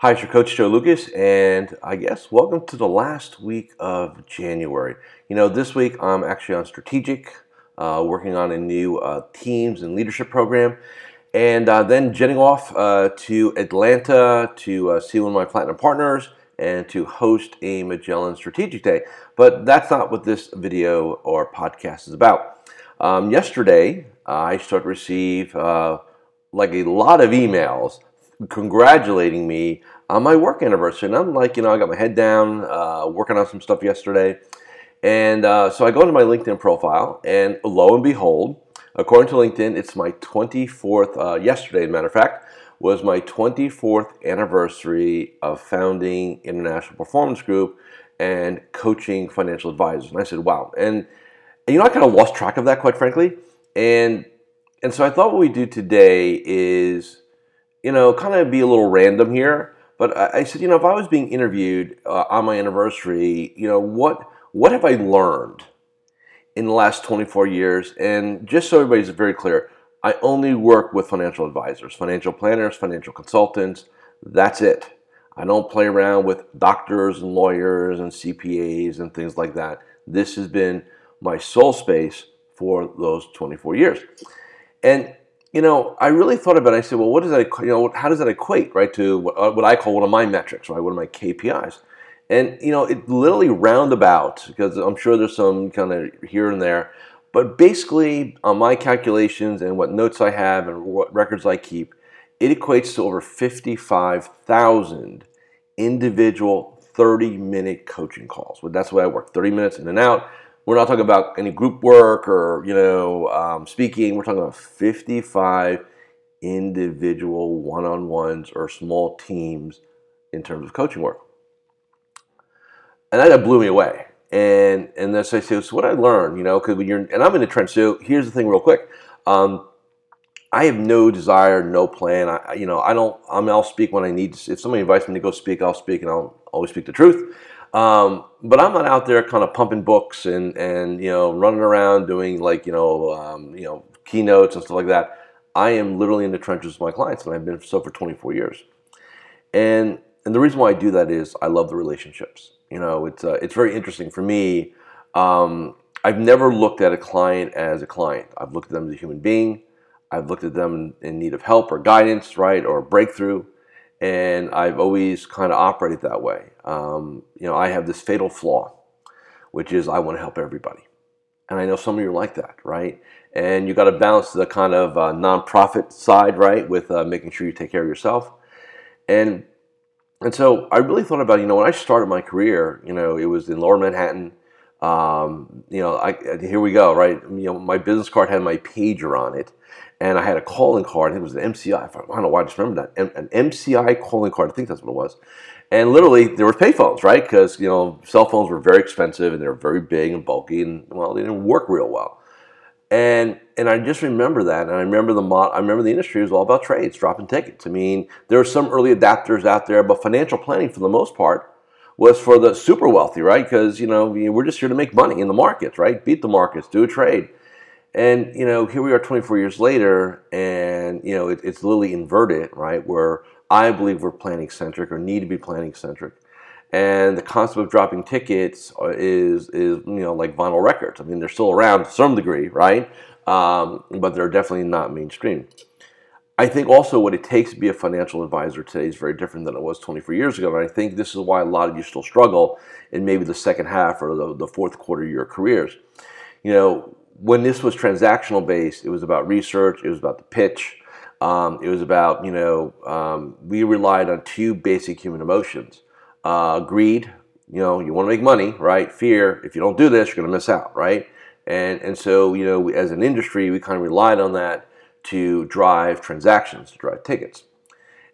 Hi, it's your coach Joe Lukacs, and I guess welcome to the last week of January. You know, this week I'm actually on strategic, uh, working on a new uh, teams and leadership program, and uh, then jetting off uh, to Atlanta to uh, see one of my platinum partners and to host a Magellan Strategic Day. But that's not what this video or podcast is about. Um, yesterday, I started to receive uh, like a lot of emails congratulating me on my work anniversary. And I'm like, you know, I got my head down, uh, working on some stuff yesterday. And uh, so I go into my LinkedIn profile, and lo and behold, according to LinkedIn, it's my 24th, uh, yesterday, matter of fact, was my 24th anniversary of founding International Performance Group and coaching financial advisors. And I said, wow. And, and you know, I kind of lost track of that, quite frankly. And and so I thought what we do today is you know, kind of be a little random here. But I, I said, you know, if I was being interviewed uh, on my anniversary, you know, what what have I learned in the last 24 years? And just so everybody's very clear, I only work with financial advisors, financial planners, financial consultants. That's it. I don't play around with doctors and lawyers and CPAs and things like that. This has been my sole space for those 24 years. And you know, I really thought about it. I said, well, what does that, you know, how does that equate, right, to what, uh, what I call one of my metrics, right, one of my KPIs? And, you know, it literally roundabout, because I'm sure there's some kind of here and there, but basically on my calculations and what notes I have and what records I keep, it equates to over 55,000 individual 30 minute coaching calls. Well, that's the way I work 30 minutes in and out. We're not talking about any group work or you know um, speaking. We're talking about 55 individual one-on-ones or small teams in terms of coaching work, and that blew me away. And and then so I said, so what I learned, you know, because when you're and I'm in the trench. So here's the thing, real quick. Um, I have no desire, no plan. I, you know, I don't. I mean, I'll speak when I need. To, if somebody invites me to go speak, I'll speak, and I'll always speak the truth. Um, but I'm not out there kind of pumping books and, and you know running around doing like you know um, you know keynotes and stuff like that. I am literally in the trenches with my clients, and I've been so for 24 years. And and the reason why I do that is I love the relationships. You know, it's uh, it's very interesting for me. Um, I've never looked at a client as a client. I've looked at them as a human being. I've looked at them in need of help or guidance, right, or a breakthrough and I've always kind of operated that way. Um, you know, I have this fatal flaw, which is I want to help everybody, and I know some of you are like that, right? And you got to balance the kind of uh, nonprofit side, right, with uh, making sure you take care of yourself, and and so I really thought about, you know, when I started my career, you know, it was in Lower Manhattan. Um, you know, I, here we go, right? You know, my business card had my pager on it, and I had a calling card. I think it was an MCI. I don't know why I just remember that. An MCI calling card. I think that's what it was. And literally, there were payphones, right? Because you know, cell phones were very expensive and they were very big and bulky, and well, they didn't work real well. And and I just remember that, and I remember the mod, I remember the industry was all about trades, dropping tickets. I mean, there were some early adapters out there, but financial planning, for the most part, was for the super wealthy, right? Because you know we're just here to make money in the markets, right? Beat the markets, do a trade. And you know, here we are 24 years later, and you know, it, it's literally inverted, right? Where I believe we're planning centric or need to be planning centric, and the concept of dropping tickets is is you know like vinyl records. I mean, they're still around to some degree, right? Um, but they're definitely not mainstream. I think also what it takes to be a financial advisor today is very different than it was 24 years ago. And I think this is why a lot of you still struggle in maybe the second half or the, the fourth quarter of your careers. You know, when this was transactional based, it was about research, it was about the pitch, um, it was about, you know, um, we relied on two basic human emotions uh, greed, you know, you want to make money, right? Fear, if you don't do this, you're going to miss out, right? And, and so, you know, as an industry, we kind of relied on that to drive transactions, to drive tickets.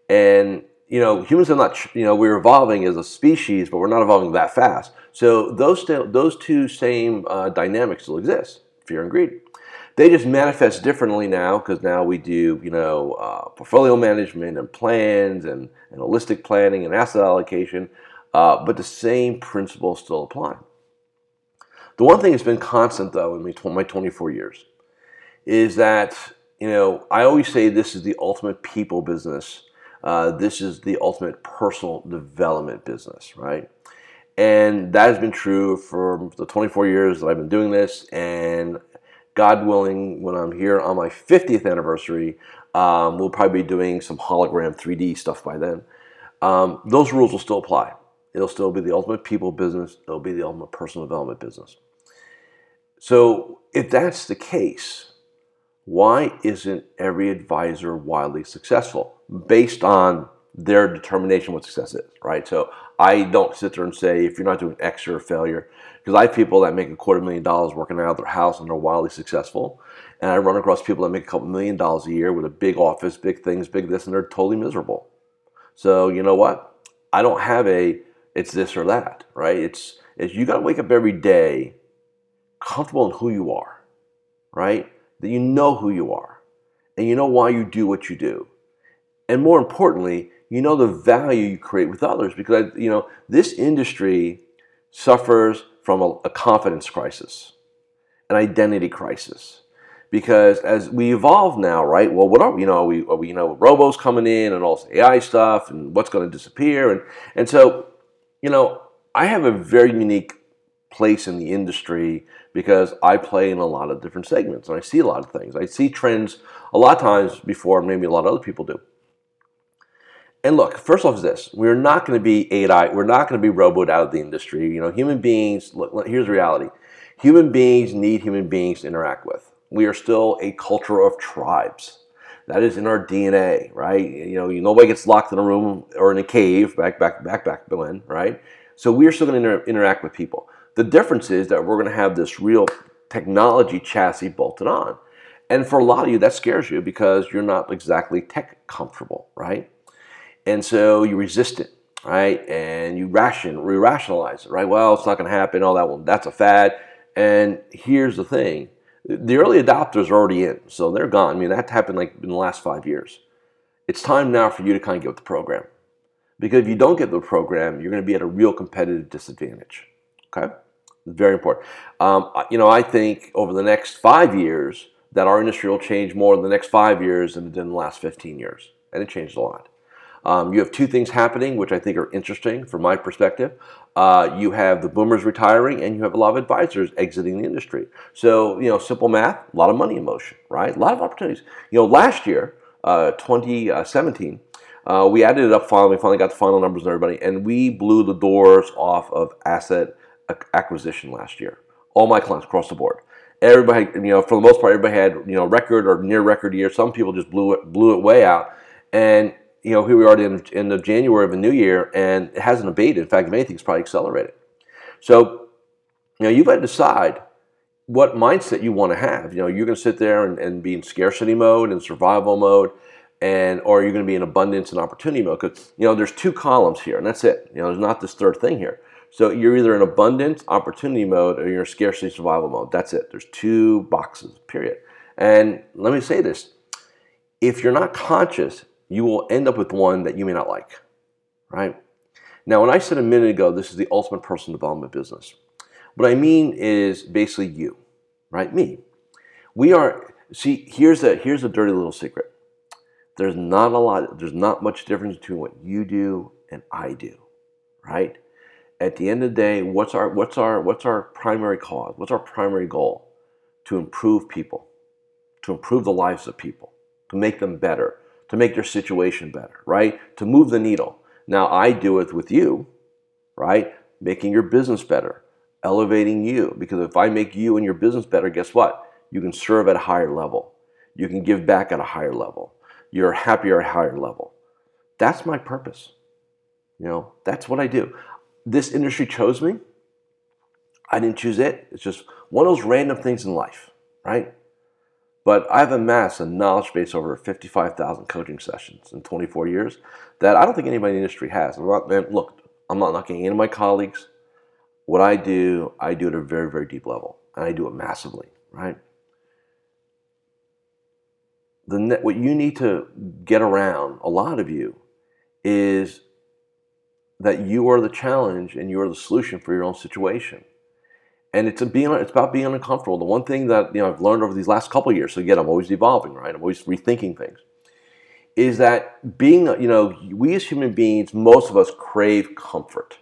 And, you know, humans are not, you know, we're evolving as a species, but we're not evolving that fast. So those, those two same uh, dynamics still exist fear and greed. They just manifest differently now because now we do, you know, uh, portfolio management and plans and, and holistic planning and asset allocation, uh, but the same principles still apply. The one thing that's been constant though in my 24 years is that, you know, I always say this is the ultimate people business uh, this is the ultimate personal development business, right? And that has been true for the 24 years that I've been doing this. And God willing, when I'm here on my 50th anniversary, um, we'll probably be doing some hologram 3D stuff by then. Um, those rules will still apply. It'll still be the ultimate people business, it'll be the ultimate personal development business. So, if that's the case, why isn't every advisor wildly successful based on their determination what success is, right? So I don't sit there and say if you're not doing X, you're a failure. Because I have people that make a quarter million dollars working out of their house and they're wildly successful. And I run across people that make a couple million dollars a year with a big office, big things, big this, and they're totally miserable. So you know what? I don't have a it's this or that, right? It's, it's you got to wake up every day comfortable in who you are, right? That you know who you are and you know why you do what you do. And more importantly, you know the value you create with others because you know this industry suffers from a, a confidence crisis, an identity crisis. Because as we evolve now, right? Well, what are you know? Are we, are we you know robos coming in and all this AI stuff and what's going to disappear and and so you know I have a very unique place in the industry because I play in a lot of different segments and I see a lot of things. I see trends a lot of times before maybe a lot of other people do. And look, first off, is this: we're not going to be AI. We're not going to be roboed out of the industry. You know, human beings. Look, here's the reality: human beings need human beings to interact with. We are still a culture of tribes. That is in our DNA, right? You know, nobody gets locked in a room or in a cave back, back, back, back when, right? So we are still going to inter- interact with people. The difference is that we're going to have this real technology chassis bolted on. And for a lot of you, that scares you because you're not exactly tech comfortable, right? And so you resist it, right? And you ration, re-rationalize it, right? Well, it's not going to happen. All that, well, that's a fad. And here's the thing: the early adopters are already in, so they're gone. I mean, that happened like in the last five years. It's time now for you to kind of get with the program, because if you don't get the program, you're going to be at a real competitive disadvantage. Okay, very important. Um, you know, I think over the next five years that our industry will change more in the next five years than in the last 15 years, and it changed a lot. Um, you have two things happening, which I think are interesting from my perspective. Uh, you have the boomers retiring, and you have a lot of advisors exiting the industry. So, you know, simple math, a lot of money in motion, right? A lot of opportunities. You know, last year, uh, 2017, uh, we added it up finally. We finally got the final numbers and everybody, and we blew the doors off of asset acquisition last year. All my clients across the board. Everybody, you know, for the most part, everybody had you know record or near record year. Some people just blew it blew it way out, and you know, here we are at in, in the January of a new year, and it hasn't abated. In fact, if anything, it's probably accelerated. So, you know, you've got to decide what mindset you want to have. You know, you're going to sit there and, and be in scarcity mode and survival mode, and or you're going to be in abundance and opportunity mode. Because you know, there's two columns here, and that's it. You know, there's not this third thing here. So you're either in abundance, opportunity mode, or you're scarcity survival mode. That's it. There's two boxes. Period. And let me say this: if you're not conscious you will end up with one that you may not like, right? Now, when I said a minute ago, this is the ultimate personal development business, what I mean is basically you, right? Me. We are, see, here's a, here's a dirty little secret. There's not a lot, there's not much difference between what you do and I do, right? At the end of the day, what's our, what's our, what's our primary cause? What's our primary goal? To improve people, to improve the lives of people, to make them better, to make their situation better, right? To move the needle. Now, I do it with you, right? Making your business better, elevating you. Because if I make you and your business better, guess what? You can serve at a higher level. You can give back at a higher level. You're happier at a higher level. That's my purpose. You know, that's what I do. This industry chose me. I didn't choose it. It's just one of those random things in life, right? But I've amassed a knowledge base over 55,000 coaching sessions in 24 years that I don't think anybody in the industry has. I'm not, man, look, I'm not knocking any of my colleagues. What I do, I do at a very, very deep level, and I do it massively, right? The net, what you need to get around, a lot of you, is that you are the challenge and you are the solution for your own situation and it's being it's about being uncomfortable. The one thing that you know I've learned over these last couple years, so again, I'm always evolving, right? I'm always rethinking things. is that being, you know, we as human beings, most of us crave comfort.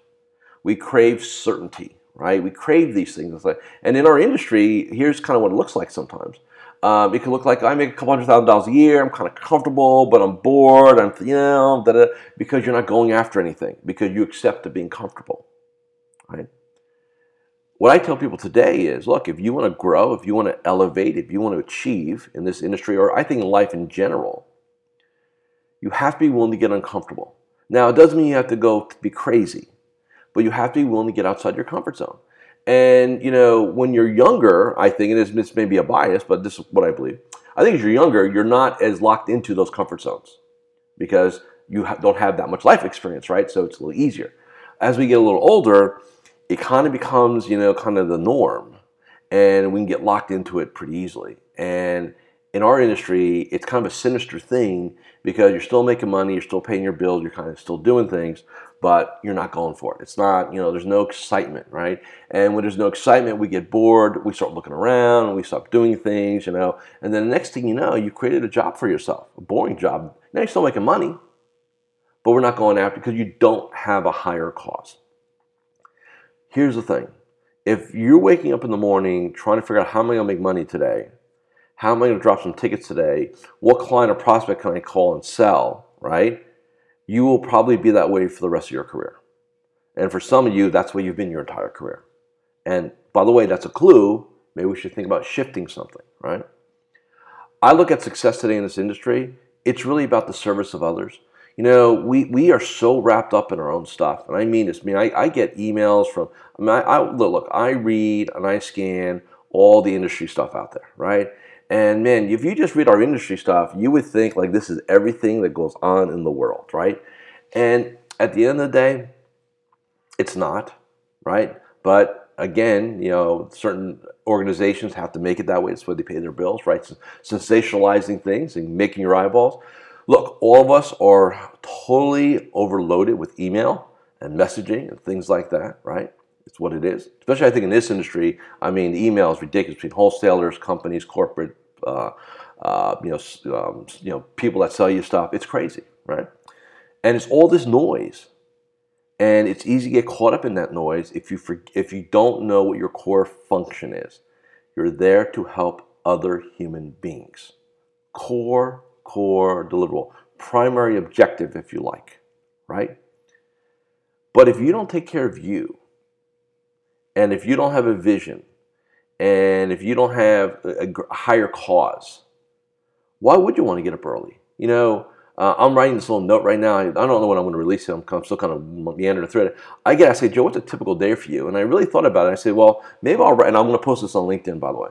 We crave certainty, right? We crave these things. And in our industry, here's kind of what it looks like sometimes. Um, it can look like I make a couple hundred thousand dollars a year. I'm kind of comfortable, but I'm bored. I'm, you know, da-da, because you're not going after anything because you accept being comfortable, right? What I tell people today is, look, if you want to grow, if you want to elevate, if you want to achieve in this industry, or I think in life in general, you have to be willing to get uncomfortable. Now, it doesn't mean you have to go be crazy, but you have to be willing to get outside your comfort zone. And you know, when you're younger, I think, and this may be a bias, but this is what I believe. I think as you're younger, you're not as locked into those comfort zones because you ha- don't have that much life experience, right? So it's a little easier. As we get a little older, it kind of becomes, you know, kind of the norm, and we can get locked into it pretty easily. And in our industry, it's kind of a sinister thing because you're still making money, you're still paying your bills, you're kind of still doing things, but you're not going for it. It's not, you know, there's no excitement, right? And when there's no excitement, we get bored, we start looking around, we stop doing things, you know. And then the next thing you know, you created a job for yourself, a boring job. Now you're still making money, but we're not going after because you don't have a higher cause. Here's the thing if you're waking up in the morning trying to figure out how am I going to make money today, how am I going to drop some tickets today, what client or prospect can I call and sell, right? you will probably be that way for the rest of your career. And for some of you, that's where you've been your entire career. And by the way, that's a clue. Maybe we should think about shifting something, right? I look at success today in this industry, it's really about the service of others. You know, we, we are so wrapped up in our own stuff. And I mean this. I mean, I, I get emails from, I mean, I, I, look, look, I read and I scan all the industry stuff out there, right? And man, if you just read our industry stuff, you would think like this is everything that goes on in the world, right? And at the end of the day, it's not, right? But again, you know, certain organizations have to make it that way. It's why they pay their bills, right? Sensationalizing things and making your eyeballs. Look, all of us are totally overloaded with email and messaging and things like that, right? It's what it is. Especially, I think, in this industry. I mean, the email is ridiculous between wholesalers, companies, corporate uh, uh, you know, um, you know, people that sell you stuff. It's crazy, right? And it's all this noise, and it's easy to get caught up in that noise if you for, if you don't know what your core function is. You're there to help other human beings. Core, core, deliverable, primary objective, if you like, right? But if you don't take care of you, and if you don't have a vision, and if you don't have a, a higher cause, why would you want to get up early? You know, uh, I'm writing this little note right now. I, don't know when I'm going to release it. I'm, I'm still kind of meandering through it. I get, I say, Joe, what's a typical day for you? And I really thought about it. I said, well, maybe I'll write, and I'm going to post this on LinkedIn, by the way,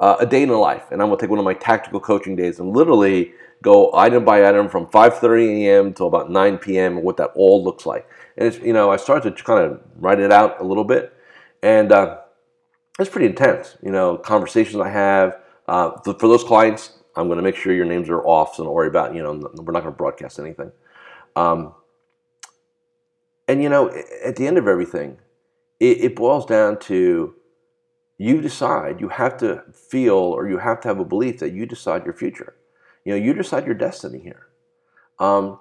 uh, a day in the life. And I'm going to take one of my tactical coaching days and literally go item by item from 5:30 a.m. till about 9 p.m. what that all looks like. And it's, you know, I started to kind of write it out a little bit, and uh, it's pretty intense. You know, conversations I have uh, for, for those clients, I'm going to make sure your names are off, so don't worry about. You know, we're not going to broadcast anything. Um, and you know, at the end of everything, it, it boils down to you decide. You have to feel, or you have to have a belief that you decide your future. You know, you decide your destiny here. Um,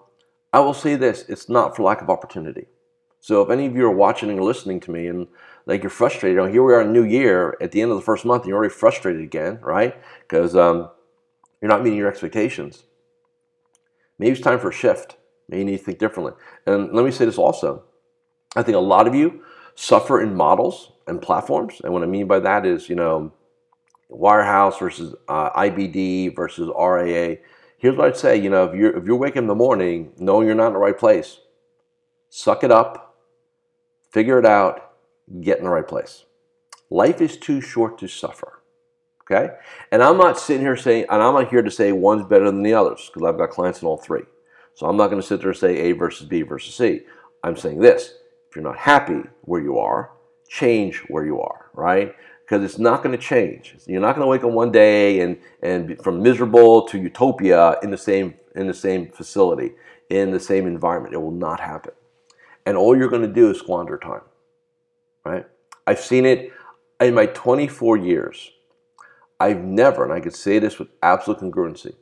I will say this: it's not for lack of opportunity. So if any of you are watching or listening to me and like you're frustrated, you know, here we are in New Year at the end of the first month, and you're already frustrated again, right? Because um, you're not meeting your expectations. Maybe it's time for a shift. Maybe you need to think differently. And let me say this also. I think a lot of you suffer in models and platforms. And what I mean by that is, you know, Wirehouse versus uh, IBD versus RIA. Here's what I'd say, you know, if you're, if you're waking in the morning knowing you're not in the right place, suck it up, figure it out, get in the right place. Life is too short to suffer. Okay? And I'm not sitting here saying, and I'm not here to say one's better than the others because I've got clients in all three. So I'm not going to sit there and say A versus B versus C. I'm saying this if you're not happy where you are, change where you are, right? Because it's not going to change. You're not going to wake up one day and, and from miserable to utopia in the same in the same facility, in the same environment. It will not happen and all you're going to do is squander time. Right? I've seen it in my 24 years. I've never, and I can say this with absolute congruency,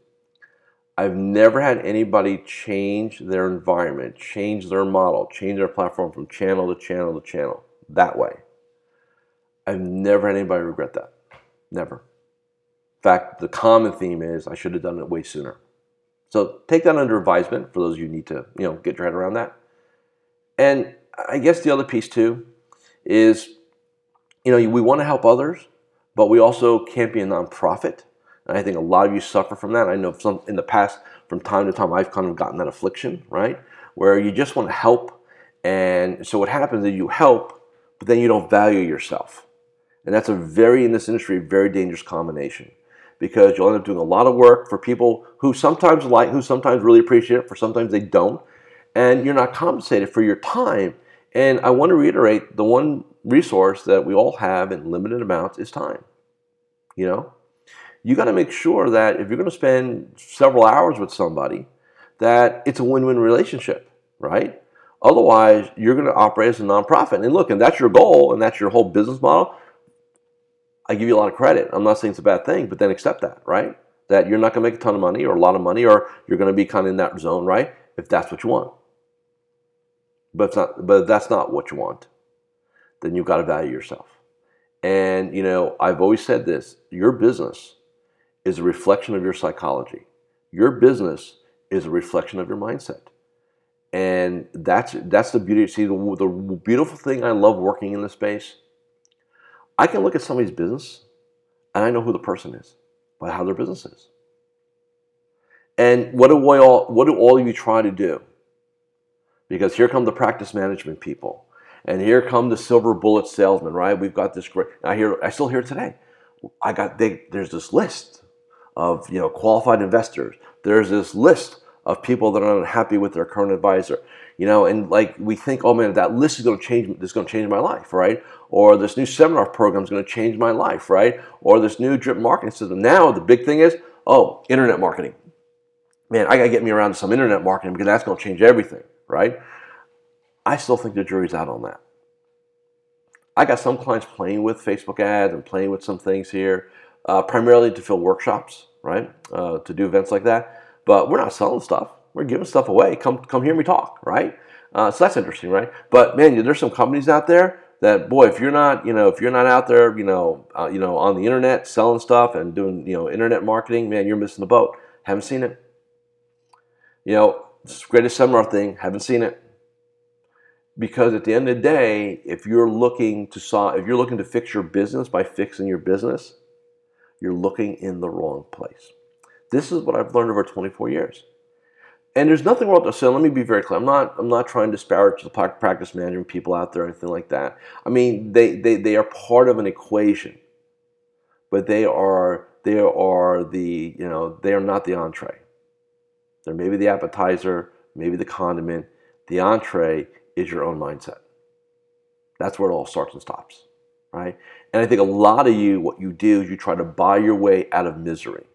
I've never had anybody change their environment, change their model, change their platform from channel to channel to channel that way. I've never had anybody regret that. Never. In fact, the common theme is I should have done it way sooner. So take that under advisement for those of you who need to, you know, get your head around that. And I guess the other piece too is, you know, we want to help others, but we also can't be a nonprofit and I think a lot of you suffer from that. I know some in the past, from time to time, I've kind of gotten that affliction, right? Where you just want to help. And so what happens is you help, but then you don't value yourself. And that's a very, in this industry, very dangerous combination because you'll end up doing a lot of work for people who sometimes like, who sometimes really appreciate it, for sometimes they don't. And you're not compensated for your time. And I want to reiterate the one resource that we all have in limited amounts is time. You know, you got to make sure that if you're going to spend several hours with somebody, that it's a win-win relationship, right? Otherwise, you're going to operate as a nonprofit. And look, and that's your goal, and that's your whole business model. I give you a lot of credit. I'm not saying it's a bad thing, but then accept that, right? That you're not going to make a ton of money or a lot of money, or you're going to be kind of in that zone, right? If that's what you want. But, not, but if that's not what you want, then you've got to value yourself. And, you know, I've always said this your business is a reflection of your psychology. Your business is a reflection of your mindset. And that's that's the beauty. See, the, the beautiful thing I love working in this space, I can look at somebody's business and I know who the person is by how their business is. And what do we all what do all of you try to do? Because here come the practice management people. And here come the silver bullet salesmen, right? We've got this great I hear I still hear today. I got they, there's this list of you know qualified investors. There's this list of people that are unhappy with their current advisor. You know, and like we think, oh man, that list is going to change. This is going to change my life, right? Or this new seminar program is going to change my life, right? Or this new drip marketing system. Now the big thing is, oh, internet marketing. Man, I got to get me around to some internet marketing because that's going to change everything, right? I still think the jury's out on that. I got some clients playing with Facebook ads and playing with some things here, uh, primarily to fill workshops right? Uh, to do events like that. But we're not selling stuff. We're giving stuff away. Come, come hear me talk, right? Uh, so that's interesting, right? But man, there's some companies out there that, boy, if you're not, you know, if you're not out there, you know, uh, you know, on the internet selling stuff and doing, you know, internet marketing, man, you're missing the boat. Haven't seen it. You know, greatest seminar thing. Haven't seen it. Because at the end of the day, if you're looking to solve, if you're looking to fix your business by fixing your business, you're looking in the wrong place. This is what I've learned over 24 years. And there's nothing wrong with this. So let me be very clear. I'm not, I'm not trying to disparage the practice management people out there or anything like that. I mean, they, they, they are part of an equation, but they are, they are the, you know, they are not the entree. They're maybe the appetizer, maybe the condiment. The entree is your own mindset. That's where it all starts and stops, right? And I think a lot of you, what you do is you try to buy your way out of misery.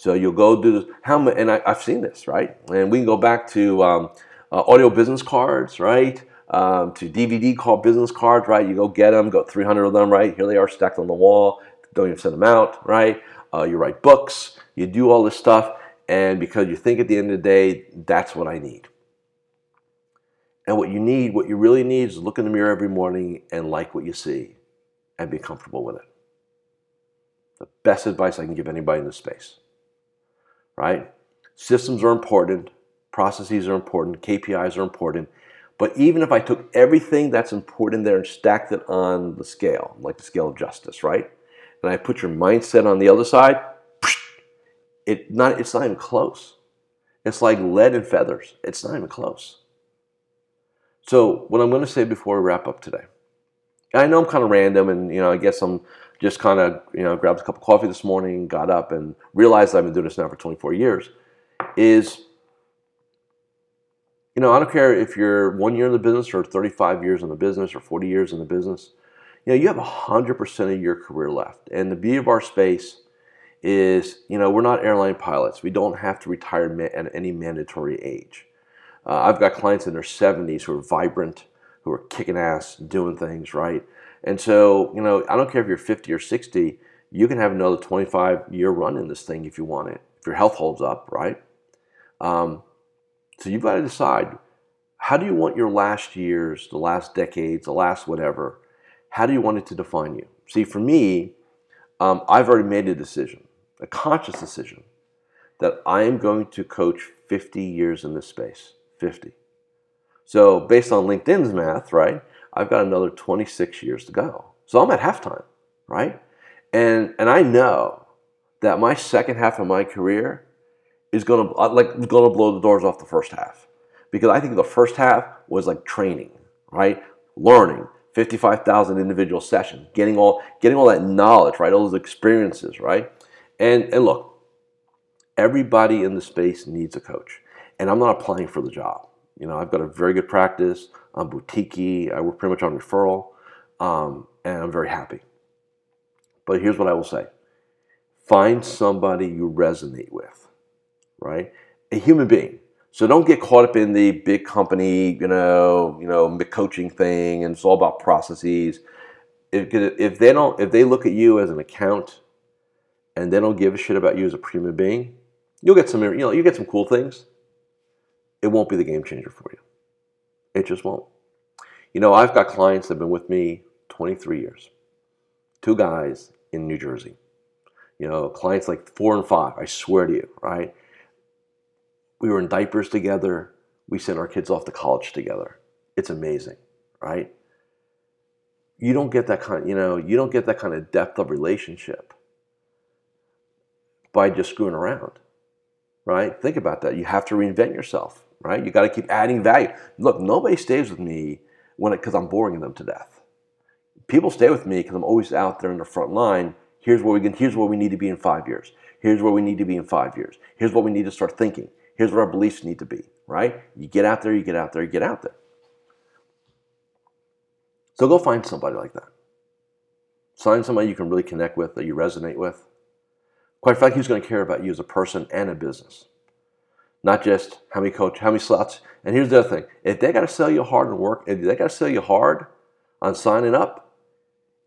So you'll go do this. How and I, have seen this, right? And we can go back to um, uh, audio business cards, right? Um, to DVD called business cards, right? You go get them, got 300 of them, right? Here they are stacked on the wall. Don't even send them out, right? Uh, you write books, you do all this stuff, and because you think at the end of the day, that's what I need. And what you need, what you really need is look in the mirror every morning and like what you see and be comfortable with it. The best advice I can give anybody in this space. Right? Systems are important, processes are important, KPIs are important. But even if I took everything that's important there and stacked it on the scale, like the scale of justice, right? And I put your mindset on the other side, it not, it's not even close. It's like lead and feathers. It's not even close. So, what I'm going to say before we wrap up today I know I'm kind of random, and you know, I guess I'm just kind of you know grabbed a cup of coffee this morning, got up, and realized I've been doing this now for 24 years. Is you know, I don't care if you're one year in the business or 35 years in the business or 40 years in the business. You know, you have 100% of your career left. And the beauty of our space is, you know, we're not airline pilots. We don't have to retire at any mandatory age. Uh, I've got clients in their 70s who are vibrant, who are kicking ass, doing things right. And so, you know, I don't care if you're 50 or 60, you can have another 25 year run in this thing if you want it, if your health holds up, right? Um, so you've got to decide how do you want your last years, the last decades, the last whatever, how do you want it to define you? See, for me, um, I've already made a decision, a conscious decision, that I am going to coach 50 years in this space. 50. So, based on LinkedIn's math, right, I've got another 26 years to go. So, I'm at halftime, right? And, and I know that my second half of my career is going to uh, like to blow the doors off the first half because I think the first half was like training, right? Learning, 55,000 individual sessions, getting all getting all that knowledge, right? All those experiences, right? And and look, everybody in the space needs a coach. And I'm not applying for the job. You know, I've got a very good practice. I'm boutique I work pretty much on referral, um, and I'm very happy. But here's what I will say: find somebody you resonate with, right? A human being so don't get caught up in the big company, you know, you know, coaching thing, and it's all about processes. If, if they don't, if they look at you as an account, and they don't give a shit about you as a human being, you'll get some, you know, you get some cool things. It won't be the game changer for you. It just won't. You know, I've got clients that have been with me 23 years. Two guys in New Jersey. You know, clients like four and five. I swear to you, right? we were in diapers together. We sent our kids off to college together. It's amazing, right? You don't get that kind, you know, you don't get that kind of depth of relationship by just screwing around, right? Think about that. You have to reinvent yourself, right? You got to keep adding value. Look, nobody stays with me when because I'm boring them to death. People stay with me because I'm always out there in the front line. Here's where we can. Here's where we need to be in five years. Here's where we need to be in five years. Here's what we need to start thinking. Here's what our beliefs need to be, right? You get out there, you get out there, you get out there. So go find somebody like that. Find somebody you can really connect with, that you resonate with. Quite frankly, who's going to care about you as a person and a business. Not just how many coach, how many slots. And here's the other thing: if they got to sell you hard and work, if they got to sell you hard on signing up,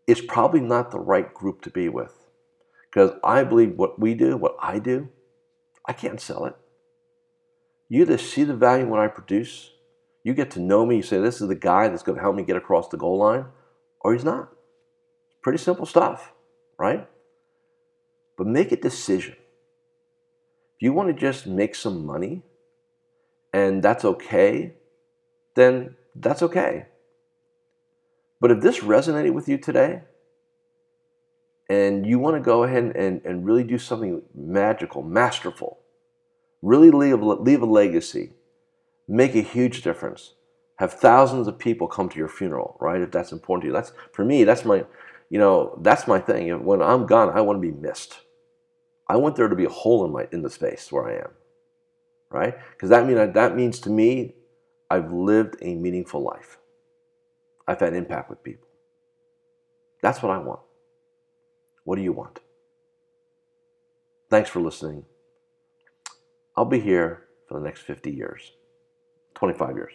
it's probably not the right group to be with. Because I believe what we do, what I do, I can't sell it. You either see the value in what I produce, you get to know me, you say, this is the guy that's going to help me get across the goal line, or he's not. Pretty simple stuff, right? But make a decision. You want to just make some money and that's okay, then that's okay. But if this resonated with you today, and you want to go ahead and, and really do something magical, masterful, really leave, leave a legacy, make a huge difference, have thousands of people come to your funeral, right? If that's important to you. That's for me, that's my, you know, that's my thing. When I'm gone, I want to be missed. I want there to be a hole in my in the space where I am. Right? Because that mean that means to me, I've lived a meaningful life. I've had impact with people. That's what I want. What do you want? Thanks for listening. I'll be here for the next 50 years, 25 years.